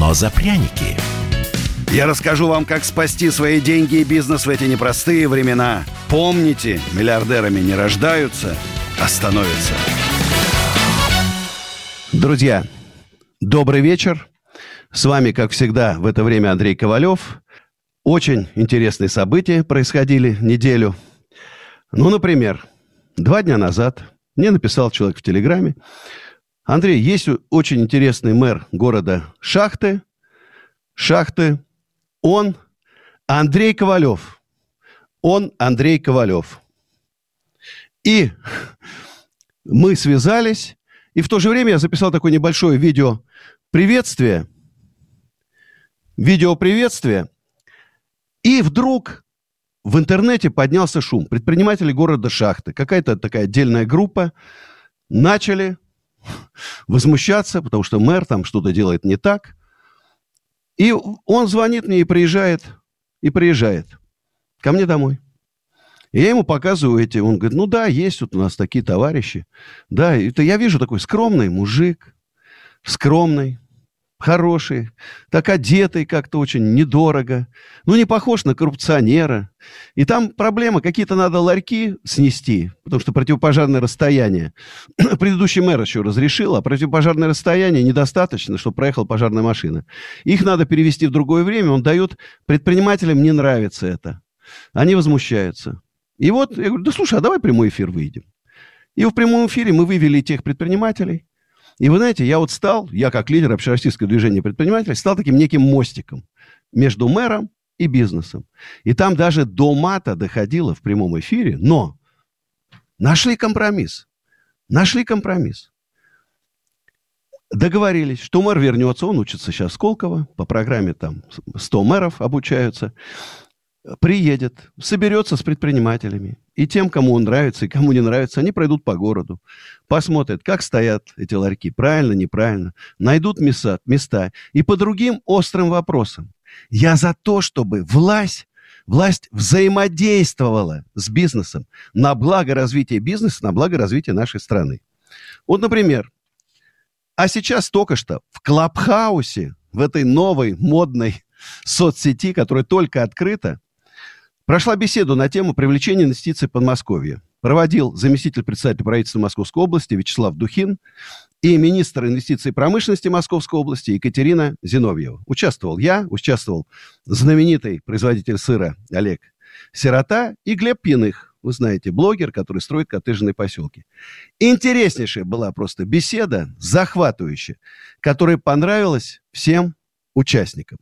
но за пряники. Я расскажу вам, как спасти свои деньги и бизнес в эти непростые времена. Помните, миллиардерами не рождаются, а становятся. Друзья, добрый вечер. С вами, как всегда, в это время Андрей Ковалев. Очень интересные события происходили неделю. Ну, например, два дня назад мне написал человек в Телеграме, Андрей, есть очень интересный мэр города Шахты. Шахты. Он Андрей Ковалев. Он Андрей Ковалев. И мы связались, и в то же время я записал такое небольшое видео приветствие. Видео приветствие. И вдруг в интернете поднялся шум. Предприниматели города Шахты, какая-то такая отдельная группа, начали возмущаться, потому что мэр там что-то делает не так. И он звонит мне и приезжает, и приезжает ко мне домой. И я ему показываю эти, он говорит, ну да, есть вот у нас такие товарищи. Да, это я вижу такой скромный мужик, скромный, хороший, так одетый как-то очень недорого, ну, не похож на коррупционера. И там проблема, какие-то надо ларьки снести, потому что противопожарное расстояние. Предыдущий мэр еще разрешил, а противопожарное расстояние недостаточно, чтобы проехала пожарная машина. Их надо перевести в другое время, он дает, предпринимателям не нравится это. Они возмущаются. И вот я говорю, да слушай, а давай прямой эфир выйдем. И в прямом эфире мы вывели тех предпринимателей, и вы знаете, я вот стал, я как лидер общероссийского движения предпринимателей, стал таким неким мостиком между мэром и бизнесом. И там даже до мата доходило в прямом эфире, но нашли компромисс. Нашли компромисс. Договорились, что мэр вернется, он учится сейчас в Сколково, по программе там 100 мэров обучаются приедет, соберется с предпринимателями. И тем, кому он нравится, и кому не нравится, они пройдут по городу, посмотрят, как стоят эти ларьки, правильно, неправильно, найдут места, места. И по другим острым вопросам. Я за то, чтобы власть, власть взаимодействовала с бизнесом на благо развития бизнеса, на благо развития нашей страны. Вот, например, а сейчас только что в Клабхаусе, в этой новой модной соцсети, которая только открыта, Прошла беседа на тему привлечения инвестиций в Подмосковье. Проводил заместитель председателя правительства Московской области Вячеслав Духин и министр инвестиций и промышленности Московской области Екатерина Зиновьева. Участвовал я, участвовал знаменитый производитель сыра Олег Сирота и Глеб Пьяных, вы знаете, блогер, который строит коттеджные поселки. Интереснейшая была просто беседа, захватывающая, которая понравилась всем участникам.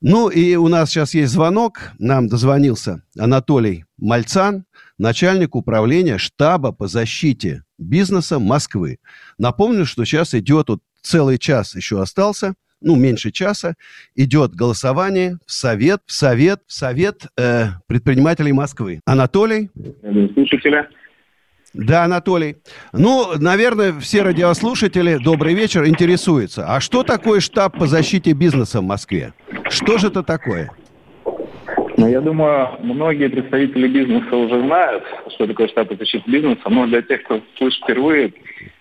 Ну и у нас сейчас есть звонок. Нам дозвонился Анатолий Мальцан, начальник управления штаба по защите бизнеса Москвы. Напомню, что сейчас идет вот целый час еще остался, ну, меньше часа, идет голосование в Совет, в Совет, в Совет э, предпринимателей Москвы. Анатолий? Слушателя. Да, Анатолий. Ну, наверное, все радиослушатели, добрый вечер, интересуются. А что такое штаб по защите бизнеса в Москве? Что же это такое? Ну, я думаю, многие представители бизнеса уже знают, что такое штаб по защите бизнеса, но для тех, кто слышит впервые,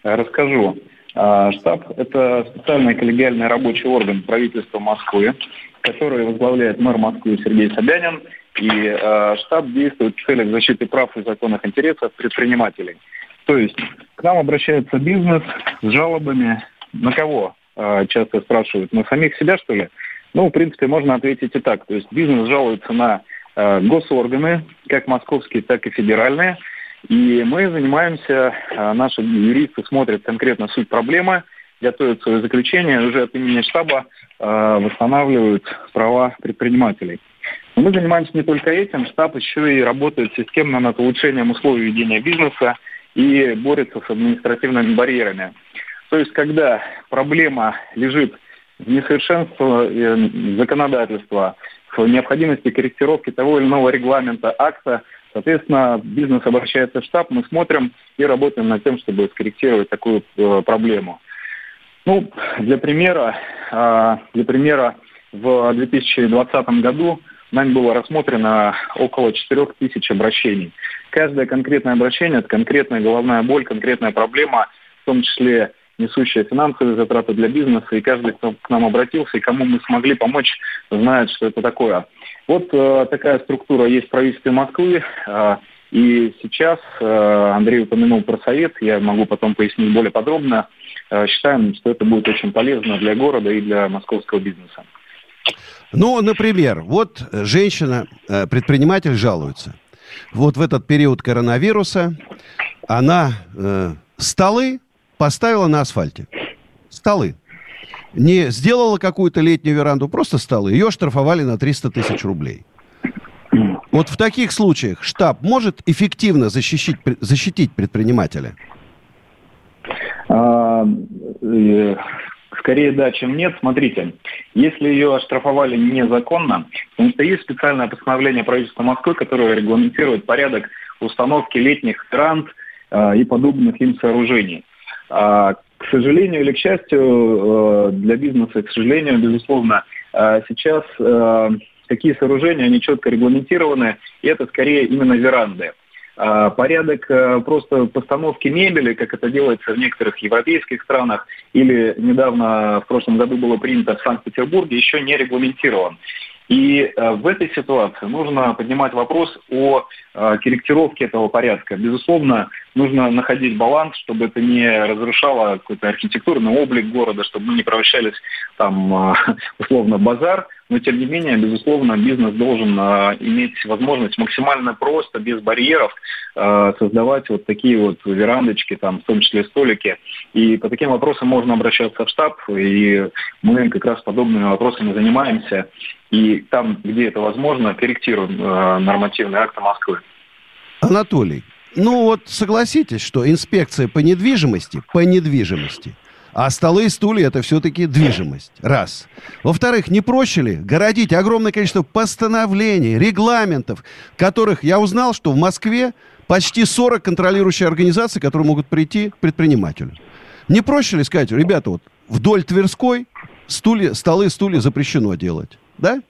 расскажу. А, штаб – это специальный коллегиальный рабочий орган правительства Москвы, который возглавляет мэр Москвы Сергей Собянин – и э, штаб действует в целях защиты прав и законных интересов предпринимателей. То есть к нам обращается бизнес с жалобами. На кого э, часто спрашивают? На самих себя, что ли? Ну, в принципе, можно ответить и так. То есть бизнес жалуется на э, госорганы, как московские, так и федеральные. И мы занимаемся, э, наши юристы смотрят конкретно суть проблемы, готовят свои заключения, уже от имени штаба э, восстанавливают права предпринимателей. Мы занимаемся не только этим, штаб еще и работает системно над улучшением условий ведения бизнеса и борется с административными барьерами. То есть, когда проблема лежит в несовершенство э, законодательства, в необходимости корректировки того или иного регламента, акта. Соответственно, бизнес обращается в штаб, мы смотрим и работаем над тем, чтобы скорректировать такую э, проблему. Ну, для примера, э, для примера, в 2020 году нами было рассмотрено около 4 тысяч обращений. Каждое конкретное обращение – это конкретная головная боль, конкретная проблема, в том числе несущая финансовые затраты для бизнеса, и каждый, кто к нам обратился и кому мы смогли помочь, знает, что это такое. Вот э, такая структура есть в правительстве Москвы. Э, и сейчас э, Андрей упомянул про совет, я могу потом пояснить более подробно. Э, считаем, что это будет очень полезно для города и для московского бизнеса. Ну, например, вот женщина, э, предприниматель жалуется. Вот в этот период коронавируса она э, столы поставила на асфальте. Столы. Не сделала какую-то летнюю веранду, просто столы. Ее штрафовали на 300 тысяч рублей. Вот в таких случаях штаб может эффективно защитить, защитить предпринимателя? Скорее да, чем нет. Смотрите, если ее оштрафовали незаконно, потому что есть специальное постановление правительства Москвы, которое регламентирует порядок установки летних веранд э, и подобных им сооружений. А, к сожалению или к счастью э, для бизнеса, к сожалению, безусловно, э, сейчас э, такие сооружения, они четко регламентированы, и это скорее именно веранды. А, порядок просто постановки мебели, как это делается в некоторых европейских странах, или недавно в прошлом году было принято в Санкт-Петербурге, еще не регламентирован. И э, в этой ситуации нужно поднимать вопрос о э, корректировке этого порядка. Безусловно, нужно находить баланс, чтобы это не разрушало какой-то архитектурный облик города, чтобы мы не превращались там, э, условно, базар, но тем не менее, безусловно, бизнес должен иметь возможность максимально просто, без барьеров, создавать вот такие вот верандочки, там, в том числе столики. И по таким вопросам можно обращаться в штаб, и мы как раз подобными вопросами занимаемся и там, где это возможно, корректируем нормативные акты Москвы. Анатолий, ну вот согласитесь, что инспекция по недвижимости, по недвижимости, а столы и стулья это все-таки движимость. Раз. Во-вторых, не проще ли городить огромное количество постановлений, регламентов, которых я узнал, что в Москве почти 40 контролирующих организаций, которые могут прийти к предпринимателю. Не проще ли сказать, ребята, вот вдоль Тверской стулья, столы стулья запрещено делать да?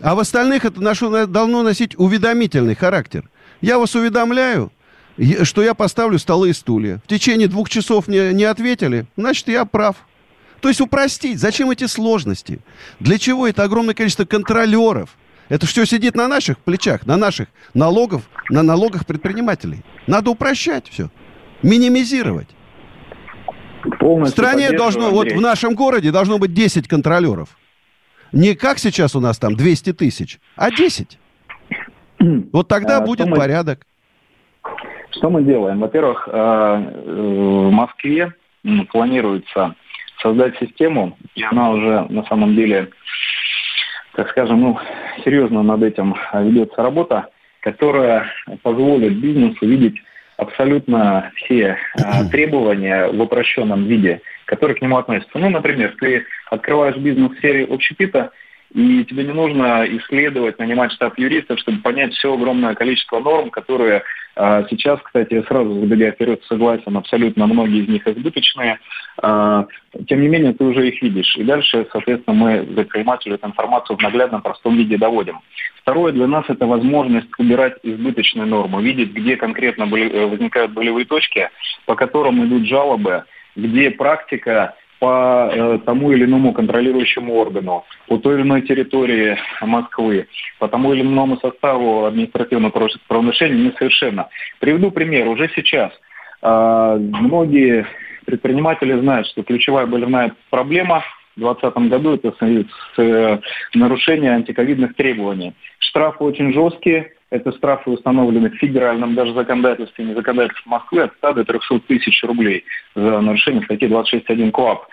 А в остальных это должно носить уведомительный характер. Я вас уведомляю, что я поставлю столы и стулья. В течение двух часов не, не ответили, значит, я прав. То есть упростить. Зачем эти сложности? Для чего это огромное количество контролеров? Это все сидит на наших плечах, на наших налогов, на налогах предпринимателей. Надо упрощать все, минимизировать. Полностью в стране должно, Андрей. вот в нашем городе должно быть 10 контролеров. Не как сейчас у нас там 200 тысяч, а 10. Вот тогда а, будет мы, порядок. Что мы делаем? Во-первых, э, в Москве планируется создать систему, и она уже на самом деле, так скажем, ну, серьезно над этим ведется работа, которая позволит бизнесу видеть абсолютно все э, требования в упрощенном виде – которые к нему относятся. Ну, например, ты открываешь бизнес в сфере общепита, и тебе не нужно исследовать, нанимать штаб юристов, чтобы понять все огромное количество норм, которые сейчас, кстати, сразу забегая вперед, согласен, абсолютно многие из них избыточные. А, тем не менее, ты уже их видишь. И дальше, соответственно, мы предпринимателю эту информацию в наглядном простом виде доводим. Второе для нас это возможность убирать избыточные нормы, видеть, где конкретно были, возникают болевые точки, по которым идут жалобы, где практика по э, тому или иному контролирующему органу, по той или иной территории Москвы, по тому или иному составу административного правонарушения несовершенна. Приведу пример. Уже сейчас э, многие предприниматели знают, что ключевая больная проблема в 2020 году это э, нарушение антиковидных требований. Штрафы очень жесткие, это штрафы установлены в федеральном даже законодательстве, не законодательстве Москвы, от 100 до 300 тысяч рублей за нарушение статьи 26.1 КОАП,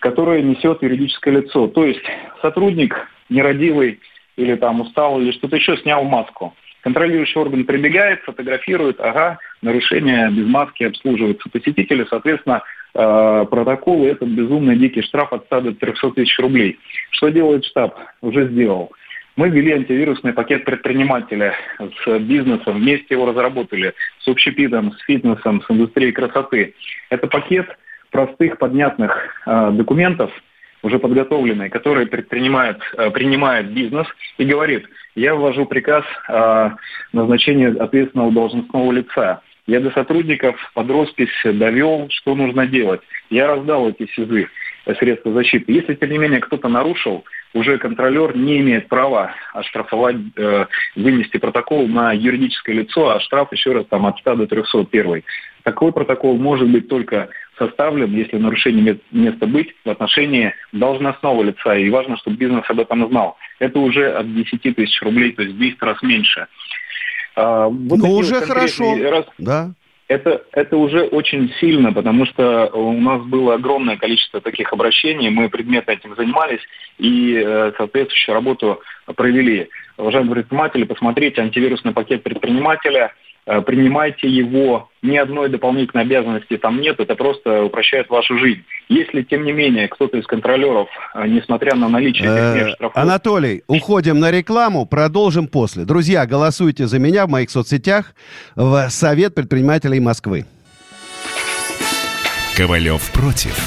которое несет юридическое лицо. То есть сотрудник нерадивый или там устал или что-то еще снял маску. Контролирующий орган прибегает, фотографирует, ага, нарушение без маски обслуживаются посетители, соответственно, э, протокол и этот безумный дикий штраф от 100 до 300 тысяч рублей. Что делает штаб? Уже сделал. Мы ввели антивирусный пакет предпринимателя с бизнесом, вместе его разработали, с общепитом, с фитнесом, с индустрией красоты. Это пакет простых, поднятных э, документов, уже подготовленный, который предпринимает, э, принимает бизнес и говорит, я ввожу приказ о назначении ответственного должностного лица. Я до сотрудников под роспись довел, что нужно делать. Я раздал эти СИЗы, э, средства защиты. Если, тем не менее, кто-то нарушил, уже контролер не имеет права оштрафовать, э, вынести протокол на юридическое лицо, а штраф еще раз там от 100 до 300 первый. Такой протокол может быть только составлен, если нарушение место быть, в отношении должностного лица. И важно, чтобы бизнес об этом знал. Это уже от 10 тысяч рублей, то есть в 10 раз меньше. А, вот ну, уже хорошо. Раз... Да. Это, это уже очень сильно, потому что у нас было огромное количество таких обращений, мы предметно этим занимались и э, соответствующую работу провели. Уважаемые предприниматели, посмотрите антивирусный пакет предпринимателя – принимайте его, ни одной дополнительной обязанности там нет, это просто упрощает вашу жизнь. Если, тем не менее, кто-то из контролеров, э, несмотря на наличие этих мер штрафов... Анатолий, уходим на рекламу, продолжим после. Друзья, голосуйте за меня в моих соцсетях в Совет предпринимателей Москвы. Ковалев против.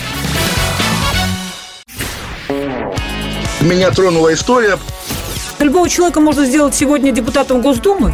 Меня тронула история. Любого человека можно сделать сегодня депутатом Госдумы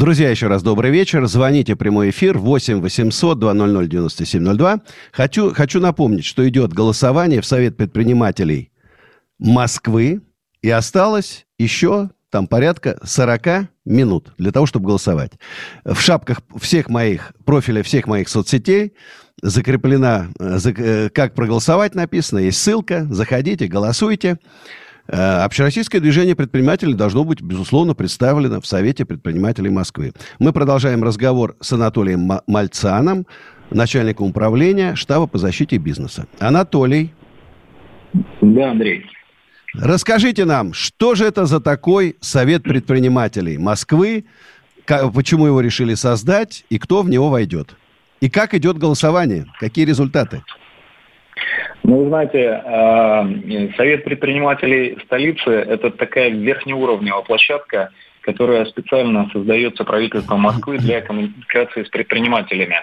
Друзья, еще раз добрый вечер. Звоните прямой эфир 8 800 200 9702. Хочу, хочу напомнить, что идет голосование в Совет предпринимателей Москвы. И осталось еще там порядка 40 минут для того, чтобы голосовать. В шапках всех моих, профиля всех моих соцсетей закреплена, э, э, как проголосовать написано, есть ссылка, заходите, голосуйте. Э, общероссийское движение предпринимателей должно быть, безусловно, представлено в Совете предпринимателей Москвы. Мы продолжаем разговор с Анатолием Мальцаном, начальником управления штаба по защите бизнеса. Анатолий. Да, Андрей. Расскажите нам, что же это за такой Совет предпринимателей Москвы, почему его решили создать и кто в него войдет? И как идет голосование? Какие результаты? Ну, вы знаете, э, Совет предпринимателей столицы – это такая верхнеуровневая площадка, которая специально создается правительством Москвы для коммуникации с предпринимателями.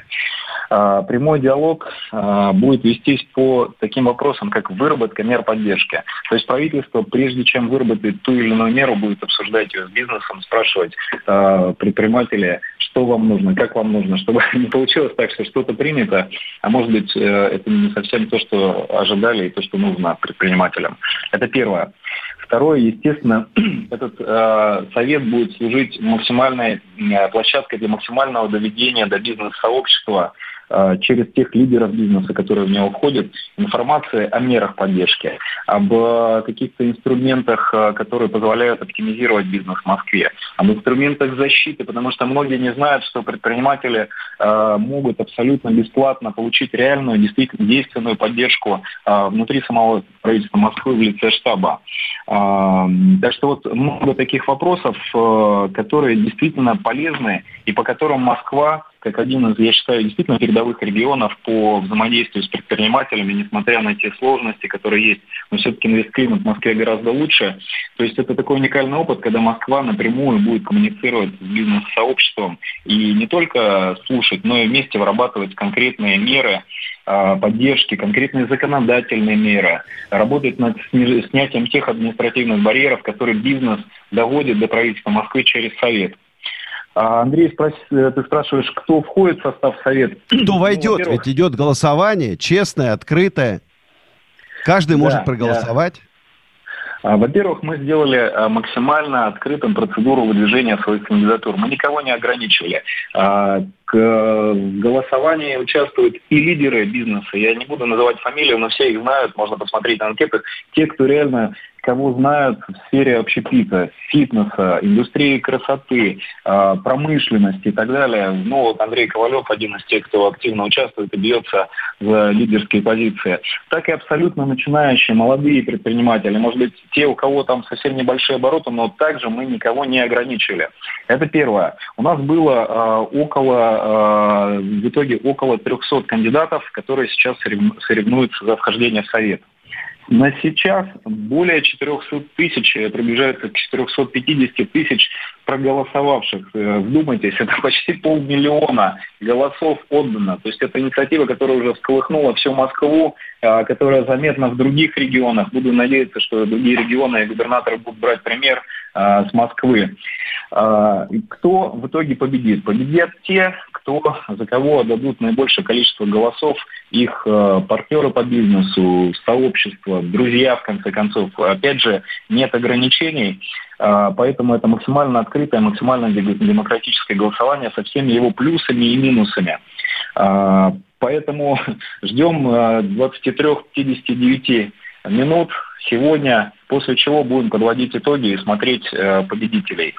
А, прямой диалог а, будет вестись по таким вопросам, как выработка мер поддержки. То есть правительство, прежде чем выработать ту или иную меру, будет обсуждать ее с бизнесом, спрашивать а, предпринимателей, что вам нужно, как вам нужно, чтобы не получилось так, что что-то принято, а может быть э, это не совсем то, что ожидали и то, что нужно предпринимателям. Это первое. Второе, естественно, этот э, совет будет служить максимальной э, площадкой для максимального доведения до бизнес-сообщества через тех лидеров бизнеса, которые в него входят, информация о мерах поддержки, об э, каких-то инструментах, э, которые позволяют оптимизировать бизнес в Москве, об инструментах защиты, потому что многие не знают, что предприниматели могут абсолютно бесплатно получить реальную, действительно действенную поддержку внутри самого правительства Москвы в лице штаба. Так что вот много таких вопросов, которые действительно полезны и по которым Москва как один из, я считаю, действительно передовых регионов по взаимодействию с предпринимателями, несмотря на те сложности, которые есть. Но все-таки инвестклимат в Москве гораздо лучше. То есть это такой уникальный опыт, когда Москва напрямую будет коммуницировать с бизнес-сообществом и не только слушать, но и вместе вырабатывать конкретные меры, а, поддержки, конкретные законодательные меры, работать над снятием тех административных барьеров, которые бизнес доводит до правительства Москвы через Совет. А, Андрей, спрос... Э, ты спрашиваешь, кто входит в состав Совета? Кто ну, войдет? Ведь идет голосование, честное, открытое. Каждый да, может проголосовать. А, во-первых, мы сделали а, максимально открытым процедуру выдвижения своих кандидатур. Мы никого не ограничивали. А, к голосовании участвуют и лидеры бизнеса. Я не буду называть фамилии, но все их знают, можно посмотреть на анкеты. Те, кто реально кого знают в сфере общепита, фитнеса, индустрии красоты, а, промышленности и так далее. Ну, вот Андрей Ковалев один из тех, кто активно участвует и бьется за лидерские позиции. Так и абсолютно начинающие молодые предприниматели. Может быть, те, у кого там совсем небольшие обороты, но также мы никого не ограничили. Это первое. У нас было э, около, э, в итоге около 300 кандидатов, которые сейчас соревнуются за вхождение в Совет. На сейчас более 400 тысяч, э, приближается к 450 тысяч проголосовавших. Э, вдумайтесь, это почти полмиллиона голосов отдано. То есть это инициатива, которая уже всколыхнула всю Москву, э, которая заметна в других регионах. Буду надеяться, что другие регионы и губернаторы будут брать пример с Москвы. Кто в итоге победит? Победят те, кто, за кого дадут наибольшее количество голосов их э, партнеры по бизнесу, сообщество, друзья, в конце концов. Опять же, нет ограничений, э, поэтому это максимально открытое, максимально демократическое голосование со всеми его плюсами и минусами. Э, поэтому ждем 23-59 минут сегодня, после чего будем подводить итоги и смотреть победителей.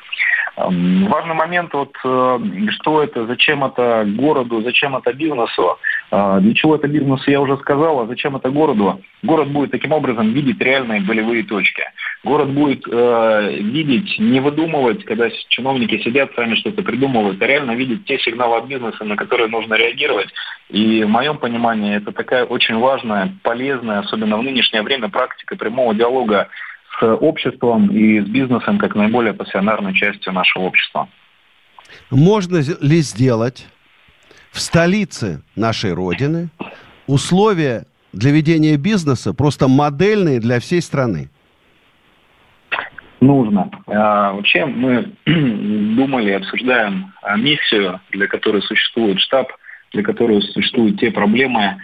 Важный момент, вот, э, что это, зачем это городу, зачем это бизнесу. А, для чего это бизнесу, я уже сказал, а зачем это городу? Город будет таким образом видеть реальные болевые точки. Город будет э, видеть, не выдумывать, когда чиновники сидят, сами что-то придумывают, а реально видеть те сигналы от бизнеса, на которые нужно реагировать. И в моем понимании это такая очень важная, полезная, особенно в нынешнее время, практика прямого диалога с обществом и с бизнесом как наиболее пассионарной частью нашего общества. Можно ли сделать в столице нашей Родины условия для ведения бизнеса просто модельные для всей страны? Нужно. А, вообще мы думали, обсуждаем миссию, для которой существует штаб, для которой существуют те проблемы,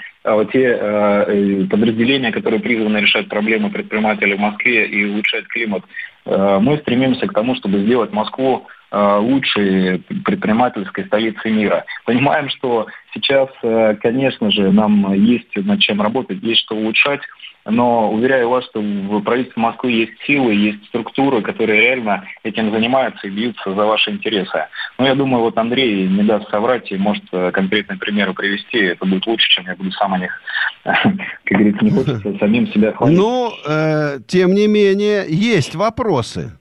те э, подразделения, которые призваны решать проблемы предпринимателей в Москве и улучшать климат. Мы стремимся к тому, чтобы сделать Москву лучшей предпринимательской столицей мира. Понимаем, что сейчас, э, конечно же, нам есть над чем работать, есть что улучшать, но уверяю вас, что в правительстве Москвы есть силы, есть структуры, которые реально этим занимаются и бьются за ваши интересы. Но я думаю, вот Андрей не даст соврать и может э, конкретные примеры привести. Это будет лучше, чем я буду сам о них, как говорится, не хочется самим себя хвалить. Ну, э, тем не менее, есть вопросы.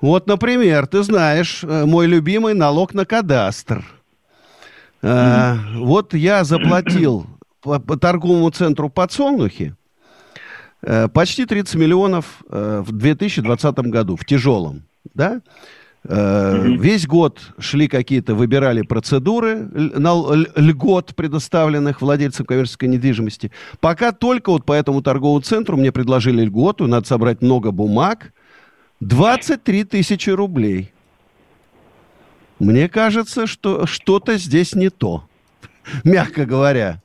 Вот, например, ты знаешь, э, мой любимый налог на кадастр. Э, вот я заплатил по, по торговому центру подсолнухи почти 30 миллионов э, в 2020 году, в тяжелом, да? Mm-hmm. Весь год шли какие-то, выбирали процедуры на льгот, предоставленных владельцам коммерческой недвижимости. Пока только вот по этому торговому центру мне предложили льготу, надо собрать много бумаг, 23 тысячи рублей. Мне кажется, что что-то здесь не то, мягко говоря.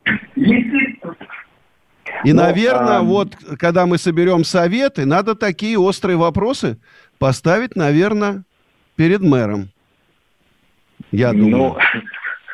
И, ну, наверное, а... вот когда мы соберем советы, надо такие острые вопросы поставить, наверное, перед мэром. Я ну, думаю. Ну,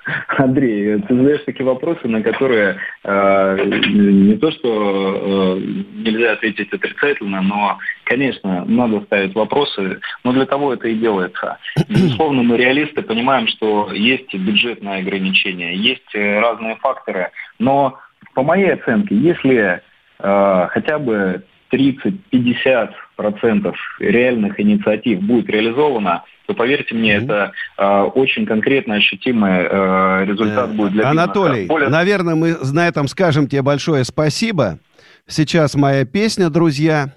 Андрей, ты задаешь такие вопросы, на которые э, не то, что э, нельзя ответить отрицательно, но, конечно, надо ставить вопросы, но для того это и делается. Безусловно, мы реалисты, понимаем, что есть бюджетные ограничения, есть э, разные факторы, но по моей оценке, если э, хотя бы 30-50 процентов реальных инициатив будет реализовано, то поверьте мне, mm-hmm. это э, очень конкретно ощутимый э, результат да. будет для Анатолий, бизнеса. Более... наверное, мы на этом скажем тебе большое спасибо. Сейчас моя песня, друзья,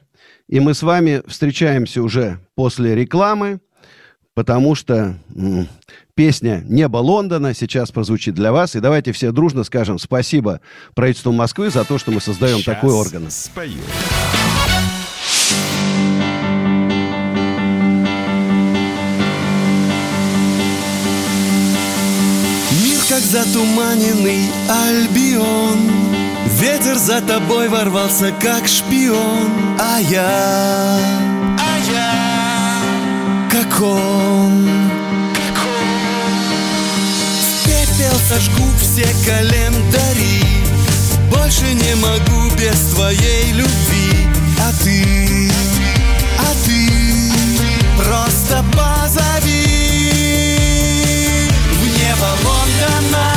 и мы с вами встречаемся уже после рекламы, потому что песня «Небо Лондона» сейчас прозвучит для вас. И давайте все дружно скажем спасибо правительству Москвы за то, что мы создаем сейчас такой орган. Спою. как затуманенный альбион Ветер за тобой ворвался, как шпион А я, а я, как он, сожгу все календари. Больше не могу без твоей любви. А ты, а ты просто позови. В небо Лондона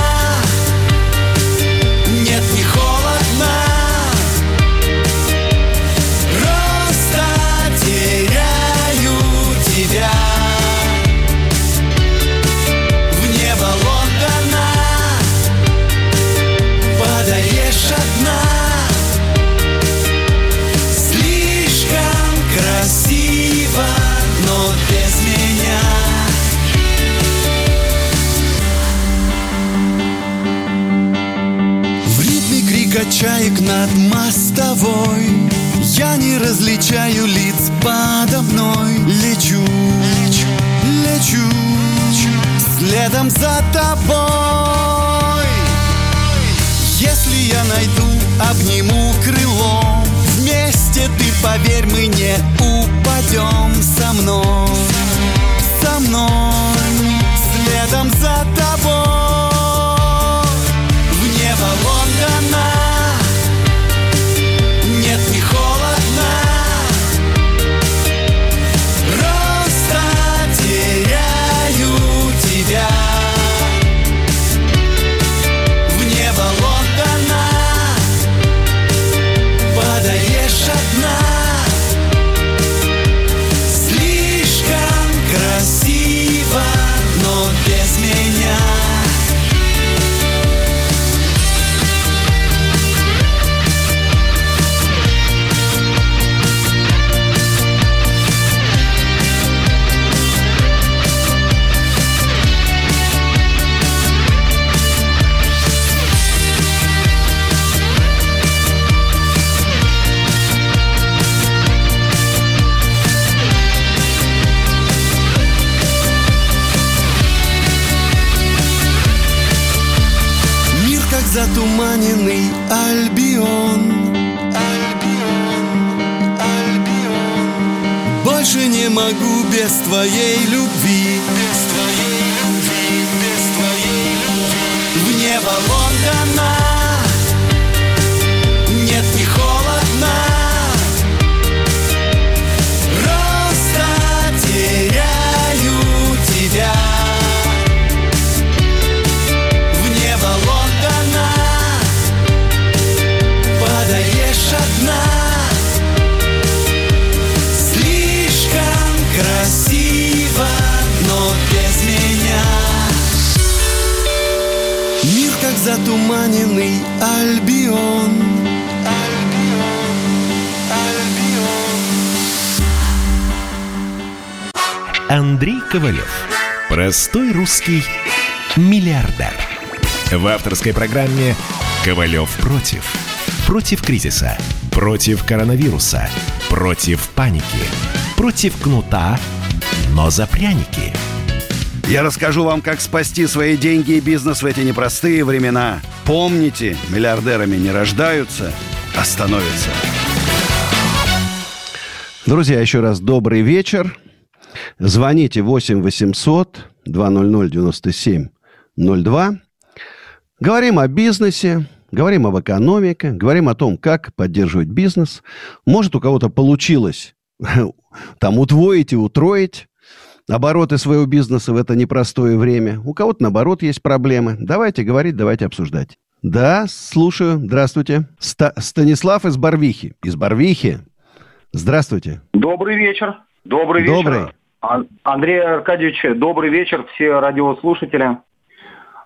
Тобой. Если я найду, обниму крылом Вместе ты, поверь, мы не упадем со мной Простой русский миллиардер. В авторской программе «Ковалев против». Против кризиса, против коронавируса, против паники, против кнута, но за пряники. Я расскажу вам, как спасти свои деньги и бизнес в эти непростые времена. Помните, миллиардерами не рождаются, а становятся. Друзья, еще раз добрый вечер. Звоните 8 800 200 97 02. Говорим о бизнесе, говорим об экономике, говорим о том, как поддерживать бизнес. Может, у кого-то получилось там утвоить и утроить обороты своего бизнеса в это непростое время. У кого-то, наоборот, есть проблемы. Давайте говорить, давайте обсуждать. Да, слушаю. Здравствуйте. Ста- Станислав из Барвихи. Из Барвихи. Здравствуйте. Добрый вечер. Добрый вечер. Добрый. Андрей Аркадьевич, добрый вечер, все радиослушатели.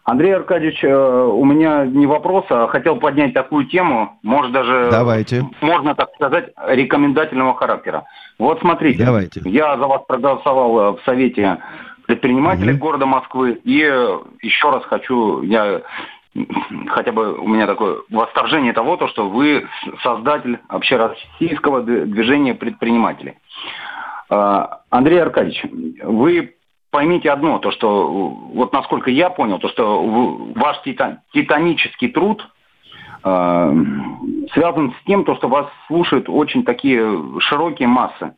Андрей Аркадьевич, э, у меня не вопрос, а хотел поднять такую тему, может даже, Давайте. можно так сказать, рекомендательного характера. Вот смотрите, Давайте. я за вас проголосовал э, в Совете предпринимателей Мгм. города Москвы, и э, еще раз хочу, я хотя бы у меня такое восторжение того, то, что вы создатель общероссийского движения предпринимателей. А, Андрей Аркадьевич, вы поймите одно, то что, вот насколько я понял, то что ваш тита- титанический труд э, связан с тем, то, что вас слушают очень такие широкие массы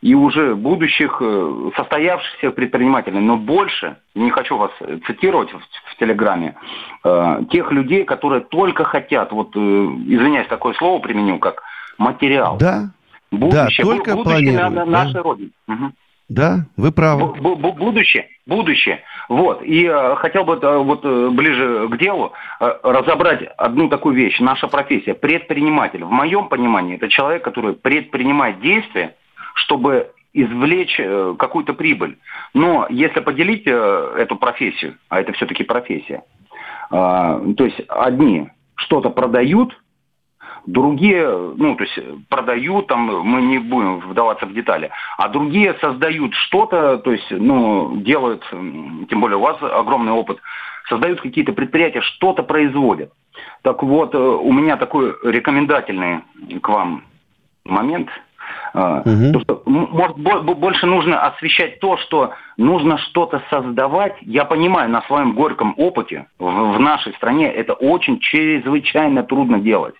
и уже будущих э, состоявшихся предпринимателей, но больше, не хочу вас цитировать в, в Телеграме, э, тех людей, которые только хотят, вот, э, извиняюсь, такое слово применю, как материал. Да, Будущее, да, только бу- будущее на, на да. нашей родине. Мгм. да, вы правы. Бу- бу- будущее, будущее. Вот. И э, хотел бы э, вот э, ближе к делу э, разобрать одну такую вещь. Наша профессия предприниматель. В моем понимании это человек, который предпринимает действия, чтобы извлечь э, какую-то прибыль. Но если поделить э, эту профессию, а это все-таки профессия, э, то есть одни что-то продают, другие, ну, то есть продают, там, мы не будем вдаваться в детали, а другие создают что-то, то есть, ну, делают, тем более у вас огромный опыт, создают какие-то предприятия, что-то производят. Так вот, э, у меня такой рекомендательный к вам момент. То, что, может, бо- бо- больше нужно освещать то, что нужно что-то создавать. Я понимаю, на своем горьком опыте в, в нашей стране это очень чрезвычайно трудно делать.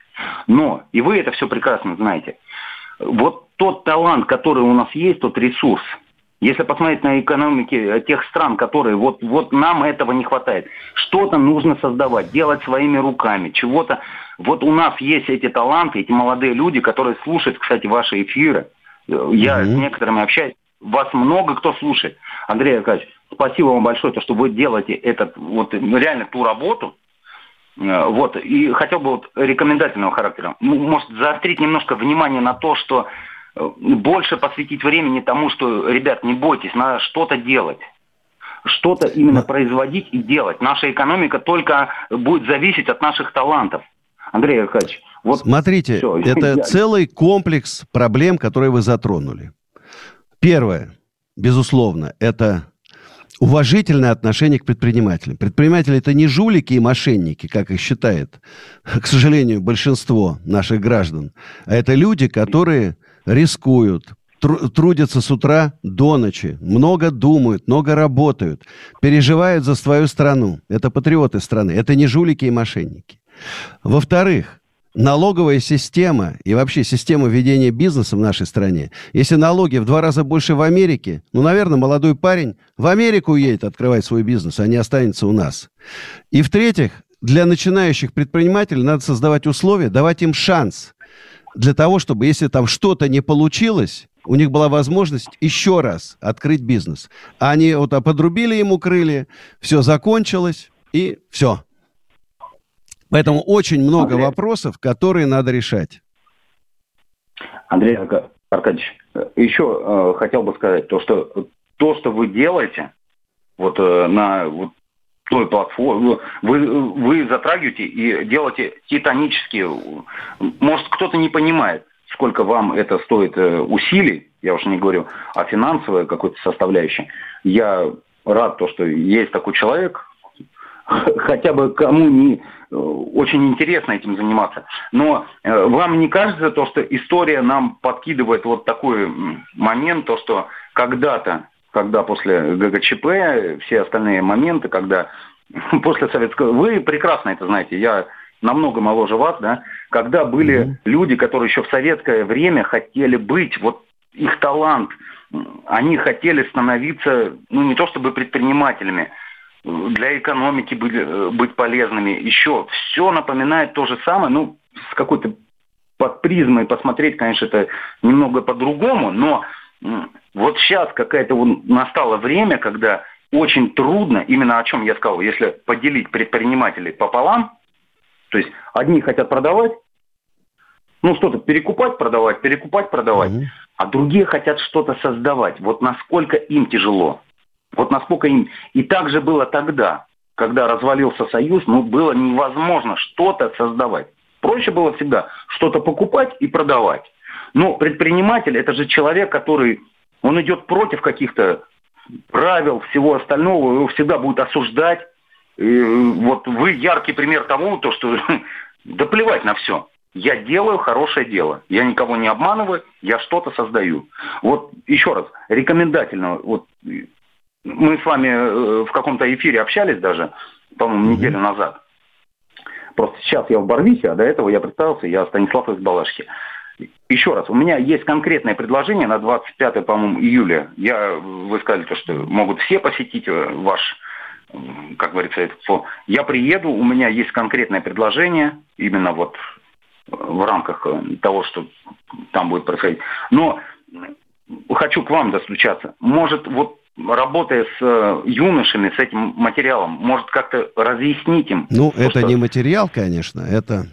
Но, и вы это все прекрасно знаете, вот тот талант, который у нас есть, тот ресурс, если посмотреть на экономики э, тех стран, которые вот, вот нам этого не хватает, что-то нужно создавать, делать своими руками, чего-то. Вот у нас есть эти таланты, эти молодые люди, которые слушают, кстати, ваши эфиры. Э, Я Мгм. с некоторыми общаюсь. Вас много кто слушает. Андрей Аркадьевич, спасибо вам большое, то, что вы делаете этот, вот реально ту работу, Э, Вот, и хотел бы вот рекомендательного характера. Может, заострить немножко внимание на то, что больше посвятить времени тому, что, ребят, не бойтесь, надо что-то делать. Что-то именно производить и делать. Наша экономика только будет зависеть от наших талантов. Андрей Аркадьевич, вот Смотрите, всё, это я- целый комплекс проблем, которые вы затронули. Первое, безусловно, это уважительное отношение к предпринимателям. Предприниматели это не жулики и мошенники, как их считает, к сожалению, большинство наших граждан, а это люди, которые рискуют, тру- трудятся с утра до ночи, много думают, много работают, переживают за свою страну. Это патриоты страны, это не жулики и мошенники. Во-вторых, налоговая система и вообще система ведения бизнеса в нашей стране, если налоги в два раза больше в Америке, ну, наверное, молодой парень в Америку уедет открывать свой бизнес, а не останется у нас. И в-третьих, для начинающих предпринимателей надо создавать условия, давать им шанс для того, чтобы, если там что-то не получилось, у них была возможность еще раз открыть бизнес. А они вот а, подрубили ему крылья, все закончилось, и все. Поэтому очень много Андрей. вопросов, которые надо решать. Андрей Арка- Аркадьевич, э, еще э, хотел бы сказать, то, что то, что вы делаете, вот э, на вот той платформе, вы, вы затрагиваете и делаете титанические, может, кто-то не понимает, сколько вам это стоит э, усилий, я уж не говорю о финансовой какой-то составляющей. Я рад, то, что есть такой человек, хотя бы кому не э, очень интересно этим заниматься. Но э, вам не кажется то, что история нам подкидывает вот такой момент, то, что когда-то, когда после ГГЧП, все остальные моменты, когда после советского... Вы прекрасно это знаете, я намного моложе вас, да, когда были Мгм. люди, которые еще в советское время хотели быть, вот их талант, они хотели становиться, ну не то чтобы предпринимателями, для экономики быть, э, быть полезными. Еще все напоминает то же самое, ну, с какой-то под призмой посмотреть, конечно, это немного по-другому, но вот сейчас какая-то вот настало время, когда очень трудно, именно о чем я сказал, если поделить предпринимателей пополам, то есть одни хотят продавать, ну, что-то перекупать, продавать, перекупать, продавать. Угу. А другие хотят что-то создавать. Вот насколько им тяжело. Вот насколько им... И так же было тогда, когда развалился Союз, ну, было невозможно что-то создавать. Проще было всегда что-то покупать и продавать. Но предприниматель – это же человек, который, он идет против каких-то правил, всего остального, его всегда будет осуждать. И вот вы яркий пример тому, то, что да плевать на все. Я делаю хорошее дело. Я никого не обманываю, я что-то создаю. Вот еще раз, рекомендательно. Вот мы с вами э, в каком-то эфире общались даже, по-моему, неделю назад. Просто сейчас я в Барвихе, а до этого я представился, я Станислав из Балашки. Еще раз, у меня есть конкретное предложение на 25, по-моему, июля. Я, вы сказали, то, что могут все посетить э, ваш, как говорится, этот Я приеду, у меня есть конкретное предложение, именно вот в рамках э, того, что там будет происходить. Но хочу к вам достучаться. Может, вот работая с э, юношами, с этим материалом, может как-то разъяснить им? Ну, это что... не материал, конечно, это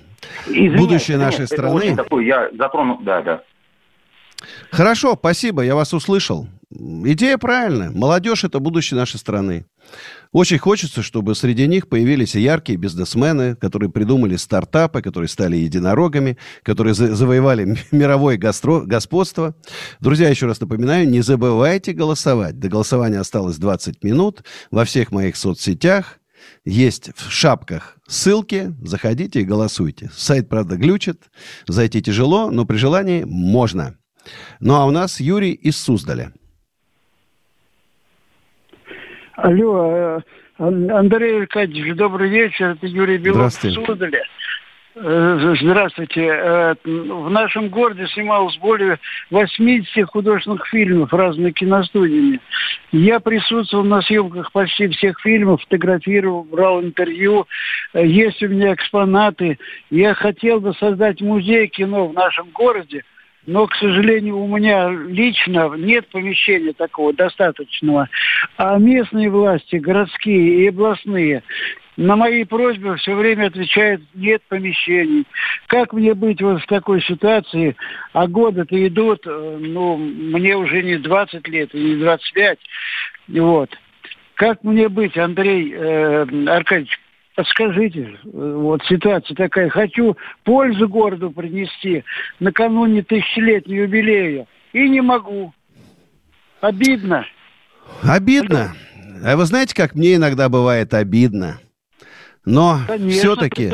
Извиняюсь, будущее нашей это страны. Очень такой, я затрону, да, да. Хорошо, спасибо, я вас услышал. Идея правильная. Молодежь – это будущее нашей страны. Очень хочется, чтобы среди них появились яркие бизнесмены, которые придумали стартапы, которые стали единорогами, которые завоевали мировое гастро господство. Друзья, еще раз напоминаю, не забывайте голосовать. До голосования осталось 20 минут. Во всех моих соцсетях есть в шапках ссылки. Заходите и голосуйте. Сайт, правда, глючит. Зайти тяжело, но при желании можно. Ну а у нас Юрий из Суздаля. Алло, э, Андрей Аркадьевич, добрый вечер. Это Юрий Белов в Суздале. Э, здравствуйте. Э, в нашем городе снималось более 80 художественных фильмов разными киностудиями. Я присутствовал на съемках почти всех фильмов, фотографировал, брал интервью. Есть у меня экспонаты. Я хотел бы создать музей кино в нашем городе – но, к сожалению, у меня лично нет помещения такого достаточного. А местные власти, городские и областные, на мои просьбы все время отвечают, нет помещений. Как мне быть вот в такой ситуации? А годы-то идут, э, ну, мне уже не 20 лет и не 25. Вот. Как мне быть, Андрей э, Аркадьевич, подскажите, вот ситуация такая, хочу пользу городу принести накануне тысячелетнего юбилея, и не могу. Обидно. Обидно. А вы знаете, как мне иногда бывает обидно? Но все-таки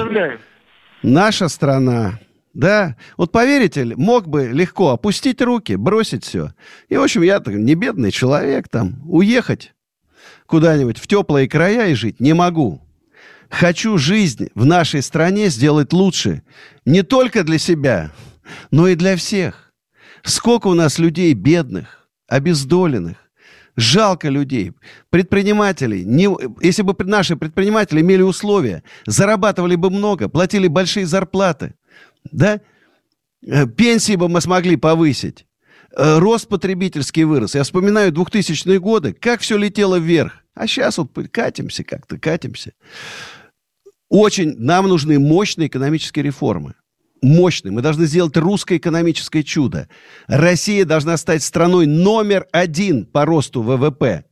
наша страна, да, вот поверите мог бы легко опустить руки, бросить все. И, в общем, я не бедный человек, там, уехать куда-нибудь в теплые края и жить не могу. Хочу жизнь в нашей стране сделать лучше. Не только для себя, но и для всех. Сколько у нас людей бедных, обездоленных. Жалко людей, предпринимателей. Не, если бы наши предприниматели имели условия, зарабатывали бы много, платили большие зарплаты, да? Э, пенсии бы мы смогли повысить. Э, рост потребительский вырос. Я вспоминаю 2000-е годы, как все летело вверх. А сейчас вот катимся как-то, катимся. Очень нам нужны мощные экономические реформы. Мощные. Мы должны сделать русское экономическое чудо. Россия должна стать страной номер один по росту ВВП.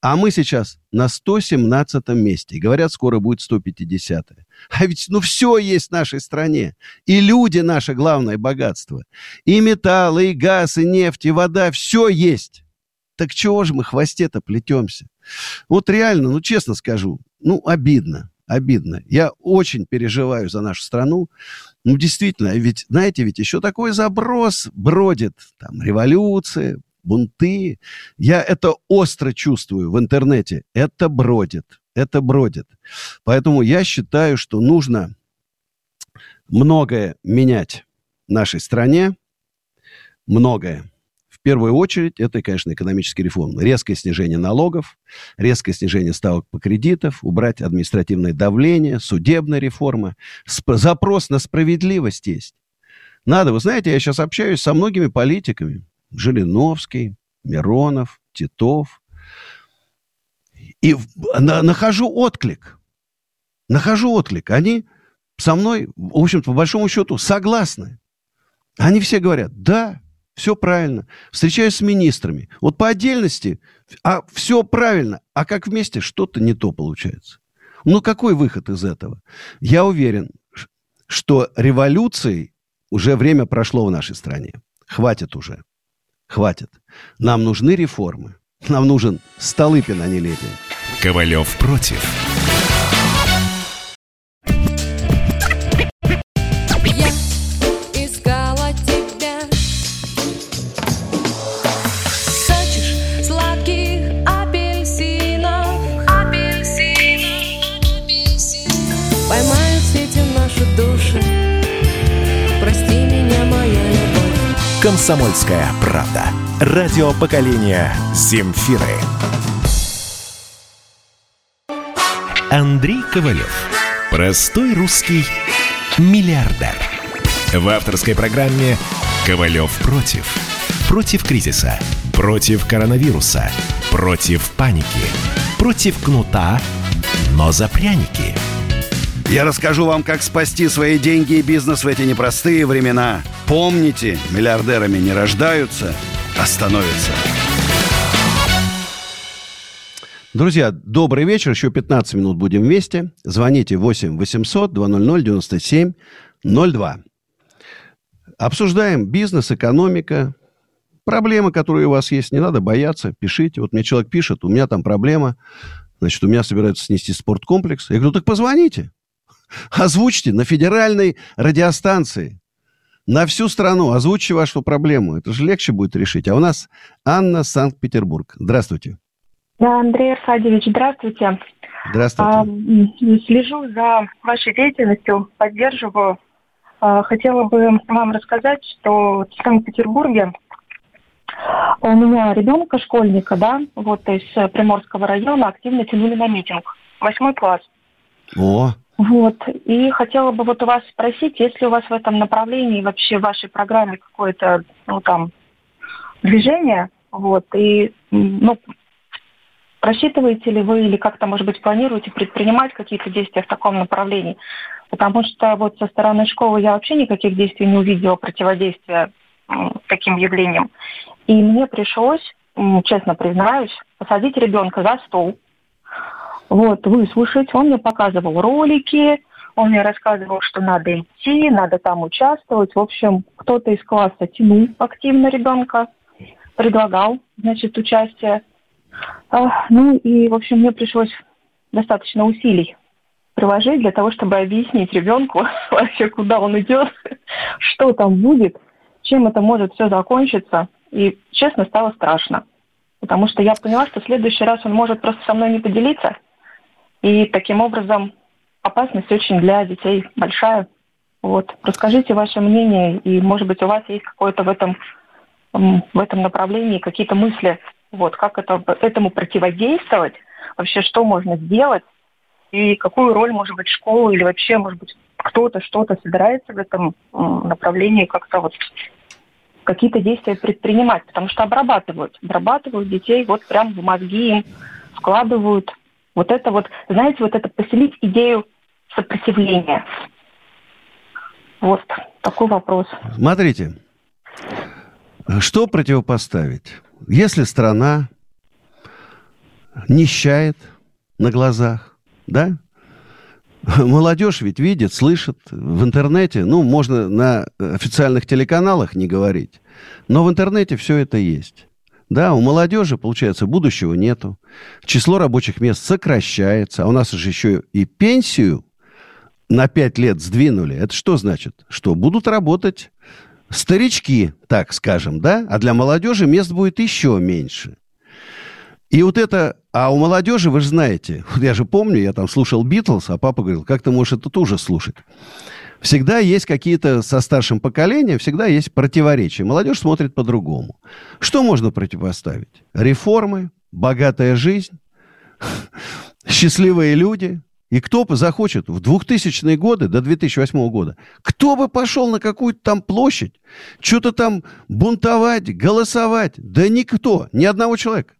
А мы сейчас на 117 месте. Говорят, скоро будет 150 -е. А ведь ну все есть в нашей стране. И люди наше главное богатство. И металл, и газ, и нефть, и вода. Все есть. Так чего же мы хвосте-то плетемся? Вот реально, ну честно скажу, ну обидно обидно. Я очень переживаю за нашу страну. Ну, действительно, ведь, знаете, ведь еще такой заброс бродит. Там революция, бунты. Я это остро чувствую в интернете. Это бродит. Это бродит. Поэтому я считаю, что нужно многое менять в нашей стране. Многое. В первую очередь, это, конечно, экономические реформы. Резкое снижение налогов, резкое снижение ставок по кредитов, убрать административное давление, судебная реформа. Сп- запрос на справедливость есть. Надо, вы знаете, я сейчас общаюсь со многими политиками. Жириновский, Миронов, Титов. И на, нахожу отклик. Нахожу отклик. Они со мной, в общем-то, по большому счету, согласны. Они все говорят, да, все правильно. Встречаюсь с министрами. Вот по отдельности, а все правильно, а как вместе что-то не то получается. Ну, какой выход из этого? Я уверен, что революции уже время прошло в нашей стране. Хватит уже. Хватит. Нам нужны реформы. Нам нужен Столыпин, а не Левин. Ковалев против. «Комсомольская правда». Радио поколения «Земфиры». Андрей Ковалев. Простой русский миллиардер. В авторской программе «Ковалев против». Против кризиса. Против коронавируса. Против паники. Против кнута, но за пряники. Я расскажу вам, как спасти свои деньги и бизнес в эти непростые времена – Помните, миллиардерами не рождаются, а становятся. Друзья, добрый вечер. Еще 15 минут будем вместе. Звоните 8 800 200 97 02. Обсуждаем бизнес, экономика, проблемы, которые у вас есть. Не надо бояться, пишите. Вот мне человек пишет, у меня там проблема. Значит, у меня собираются снести спорткомплекс. Я говорю, так позвоните. Озвучьте на федеральной радиостанции на всю страну озвучьте вашу проблему. Это же легче будет решить. А у нас Анна, Санкт-Петербург. Здравствуйте. Да, Андрей Аркадьевич, здравствуйте. Здравствуйте. Слежу за вашей деятельностью, поддерживаю. А, хотела бы вам рассказать, что в Санкт-Петербурге у меня ребенка, школьника, да, вот из Приморского района активно тянули на митинг. Восьмой класс. О, вот. И хотела бы вот у вас спросить, есть ли у вас в этом направлении вообще в вашей программе какое-то, ну, там, движение, вот, и, ну, просчитываете ли вы или как-то, может быть, планируете предпринимать какие-то действия в таком направлении? Потому что вот со стороны школы я вообще никаких действий не увидела противодействия таким явлениям. И мне пришлось, честно признаюсь, посадить ребенка за стол, вот, выслушать. Он мне показывал ролики, он мне рассказывал, что надо идти, надо там участвовать. В общем, кто-то из класса тянул активно ребенка, предлагал, значит, участие. А, ну и, в общем, мне пришлось достаточно усилий приложить для того, чтобы объяснить ребенку вообще, куда он идет, что там будет, чем это может все закончиться. И, честно, стало страшно. Потому что я поняла, что в следующий раз он может просто со мной не поделиться – и таким образом опасность очень для детей большая. Вот. Расскажите ваше мнение, и, может быть, у вас есть какое-то в этом, в этом направлении какие-то мысли, вот, как это, этому противодействовать, вообще что можно сделать, и какую роль, может быть, школа или вообще, может быть, кто-то что-то собирается в этом направлении как-то вот какие-то действия предпринимать, потому что обрабатывают, обрабатывают детей, вот прям в мозги им вкладывают вот это вот, знаете, вот это поселить идею сопротивления. Вот такой вопрос. Смотрите, что противопоставить? Если страна нищает на глазах, да? Молодежь ведь видит, слышит в интернете, ну, можно на официальных телеканалах не говорить, но в интернете все это есть. Да, у молодежи, получается, будущего нету. Число рабочих мест сокращается. А у нас же еще и пенсию на 5 лет сдвинули. Это что значит? Что будут работать старички, так скажем, да? А для молодежи мест будет еще меньше. И вот это... А у молодежи, вы же знаете, вот я же помню, я там слушал Битлз, а папа говорил, как ты можешь это тоже слушать? Всегда есть какие-то со старшим поколением, всегда есть противоречия. Молодежь смотрит по-другому. Что можно противопоставить? Реформы, богатая жизнь, счастливые люди. И кто бы захочет в 2000-е годы, до 2008 года, кто бы пошел на какую-то там площадь, что-то там бунтовать, голосовать? Да никто, ни одного человека.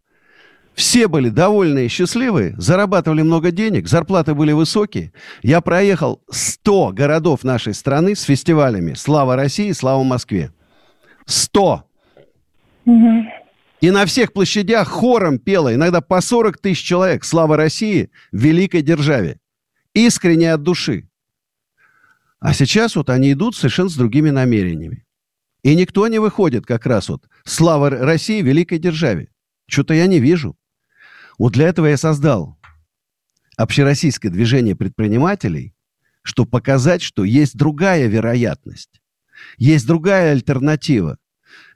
Все были довольны и счастливы, зарабатывали много денег, зарплаты были высокие. Я проехал 100 городов нашей страны с фестивалями «Слава России», «Слава Москве». 100! Угу. И на всех площадях хором пело, иногда по 40 тысяч человек «Слава России» великой державе. Искренне от души. А сейчас вот они идут совершенно с другими намерениями. И никто не выходит как раз вот «Слава России» великой державе. Что-то я не вижу. Вот для этого я создал общероссийское движение предпринимателей, чтобы показать, что есть другая вероятность, есть другая альтернатива.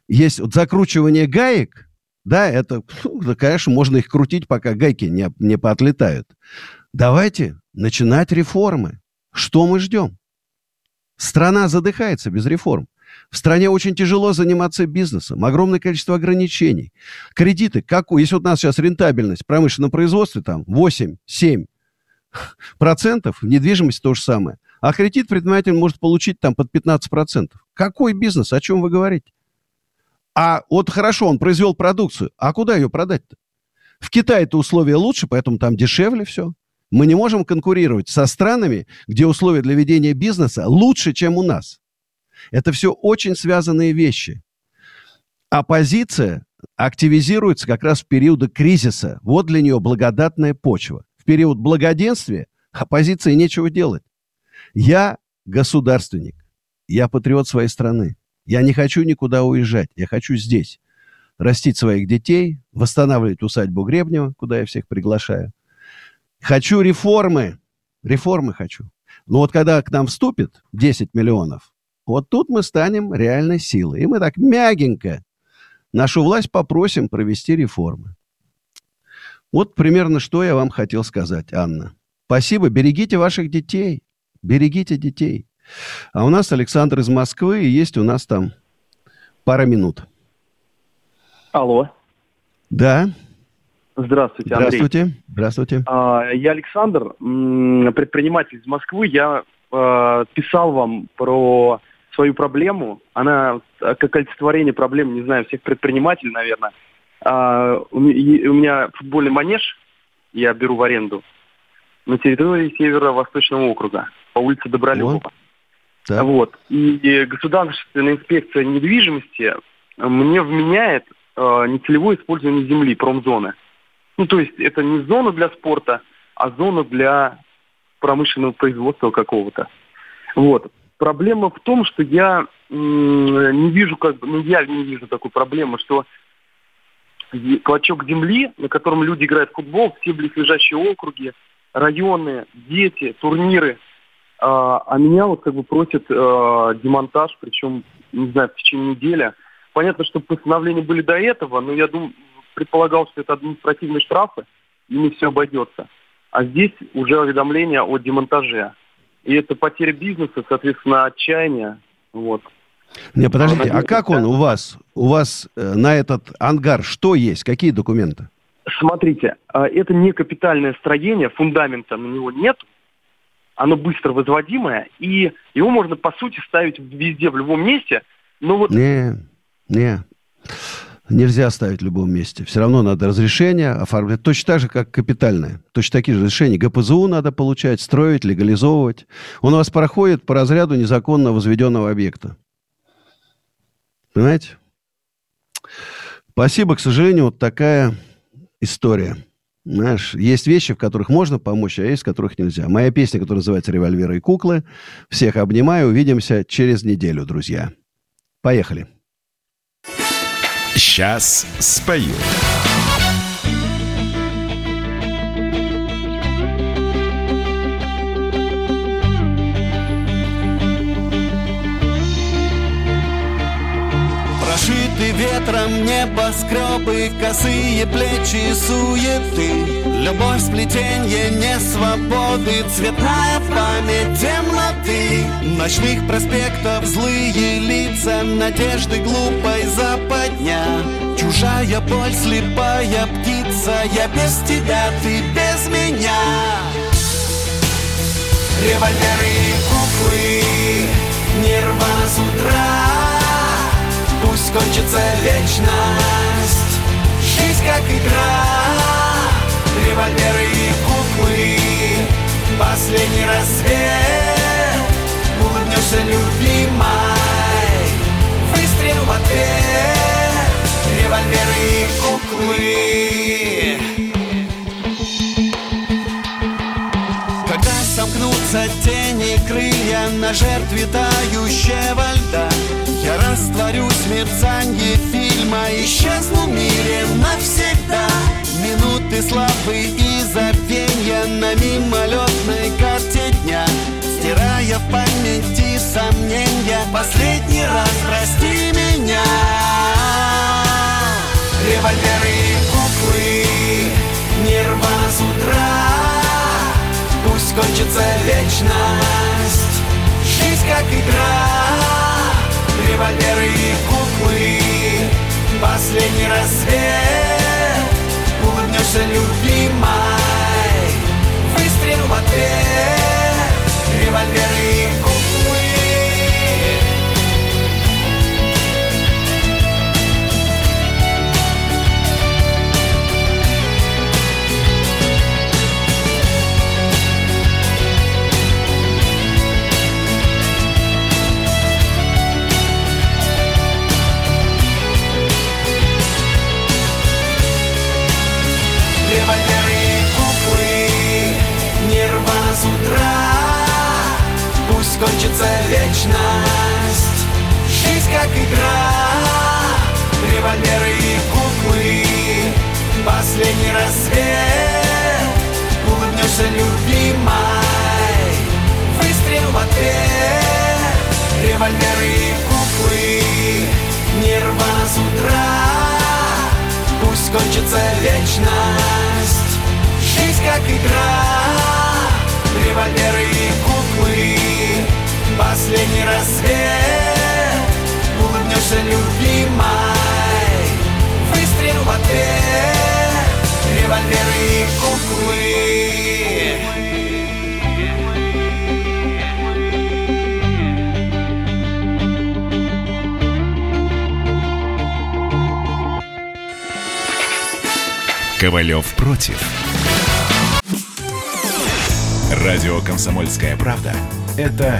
Есть вот закручивание гаек, да, это, ну, конечно, можно их крутить, пока гайки не, не поотлетают. Давайте начинать реформы. Что мы ждем? Страна задыхается без реформ. В стране очень тяжело заниматься бизнесом, огромное количество ограничений. Кредиты, как, если вот у нас сейчас рентабельность в промышленном производстве там 8-7 процентов, в недвижимости то же самое. А кредит предприниматель может получить там под 15 процентов. Какой бизнес? О чем вы говорите? А вот хорошо, он произвел продукцию. А куда ее продать-то? В Китае-то условия лучше, поэтому там дешевле все. Мы не можем конкурировать со странами, где условия для ведения бизнеса лучше, чем у нас. Это все очень связанные вещи. Оппозиция активизируется как раз в периоды кризиса. Вот для нее благодатная почва. В период благоденствия оппозиции нечего делать. Я государственник. Я патриот своей страны. Я не хочу никуда уезжать. Я хочу здесь растить своих детей, восстанавливать усадьбу Гребнева, куда я всех приглашаю. Хочу реформы. Реформы хочу. Но вот когда к нам вступит 10 миллионов, вот тут мы станем реальной силой. И мы так мягенько нашу власть попросим провести реформы. Вот примерно что я вам хотел сказать, Анна. Спасибо. Берегите ваших детей. Берегите детей. А у нас Александр из Москвы, и есть у нас там пара минут. Алло. Да. Здравствуйте, Андрей. Здравствуйте. Здравствуйте. А, я Александр, предприниматель из Москвы. Я а, писал вам про свою проблему. Она как олицетворение проблем, не знаю, всех предпринимателей, наверное. А, у, меня футбольный манеж, я беру в аренду на территории Северо-Восточного округа по улице Добролюбова. Вот. Да. вот. И государственная инспекция недвижимости мне вменяет э, нецелевое использование земли, промзоны. Ну, то есть это не зона для спорта, а зона для промышленного производства какого-то. Вот. Проблема в том, что я не вижу, как бы, ну я не вижу такой проблемы, что клочок земли, на котором люди играют в футбол, все близлежащие округи, районы, дети, турниры, а, а меня вот как бы просят а, демонтаж, причем, не знаю, в течение недели. Понятно, что постановления были до этого, но я думаю, предполагал, что это административные штрафы, и не все обойдется. А здесь уже уведомление о демонтаже. И это потеря бизнеса, соответственно, отчаяние. Вот. Не, подождите, а как он у вас? У вас э, на этот ангар что есть? Какие документы? Смотрите, э, это не капитальное строение, фундамента на него нет. Оно быстро возводимое, и его можно, по сути, ставить везде, в любом месте. Но вот... Не, не нельзя ставить в любом месте. Все равно надо разрешение оформлять. Точно так же, как капитальное. Точно такие же разрешения ГПЗУ надо получать, строить, легализовывать. Он у вас проходит по разряду незаконно возведенного объекта. Понимаете? Спасибо, к сожалению, вот такая история. Знаешь, есть вещи, в которых можно помочь, а есть, в которых нельзя. Моя песня, которая называется «Револьверы и куклы». Всех обнимаю. Увидимся через неделю, друзья. Поехали. Сейчас спою. Ветром небоскребы, косые плечи суеты. Любовь, сплетенье несвободы, цветная память темноты. Ночных проспектов злые лица, надежды глупой западня. Чужая боль, слепая птица, я без тебя, ты без меня. Револьверы и куклы, нервана с утра кончится вечность, жизнь как игра. Револьверы и куклы. Последний рассвет. Улыбнешься, любимой Выстрел в ответ. Револьверы и куклы. Когда сомкнутся тени крылья На жертве тающего льда Я растворюсь в мерцанье фильма Исчезну в мире навсегда. Минуты славы и забвенья На мимолетной карте дня. Стирая в памяти сомнения Последний раз прости меня. Револьверы и куклы Нирвана с утра. Пусть кончится вечность Жизнь как игра Револьверы и куклы. Последний рассвет. Улыбнешься, любимой Выстрел в ответ. Револьверы и куклы Пусть кончится вечность. Жизнь как игра Револьверы и куклы. Последний рассвет Улыбнешься, любимой. Выстрел в ответ Револьверы и куклы. Нирвана с утра Пусть кончится вечность. Жизнь как игра Револьверы и куклы Последний рассвет Улыбнешься, любимой Выстрел в ответ Револьверы и куклы. Ковалев против. Радио «Комсомольская правда» — это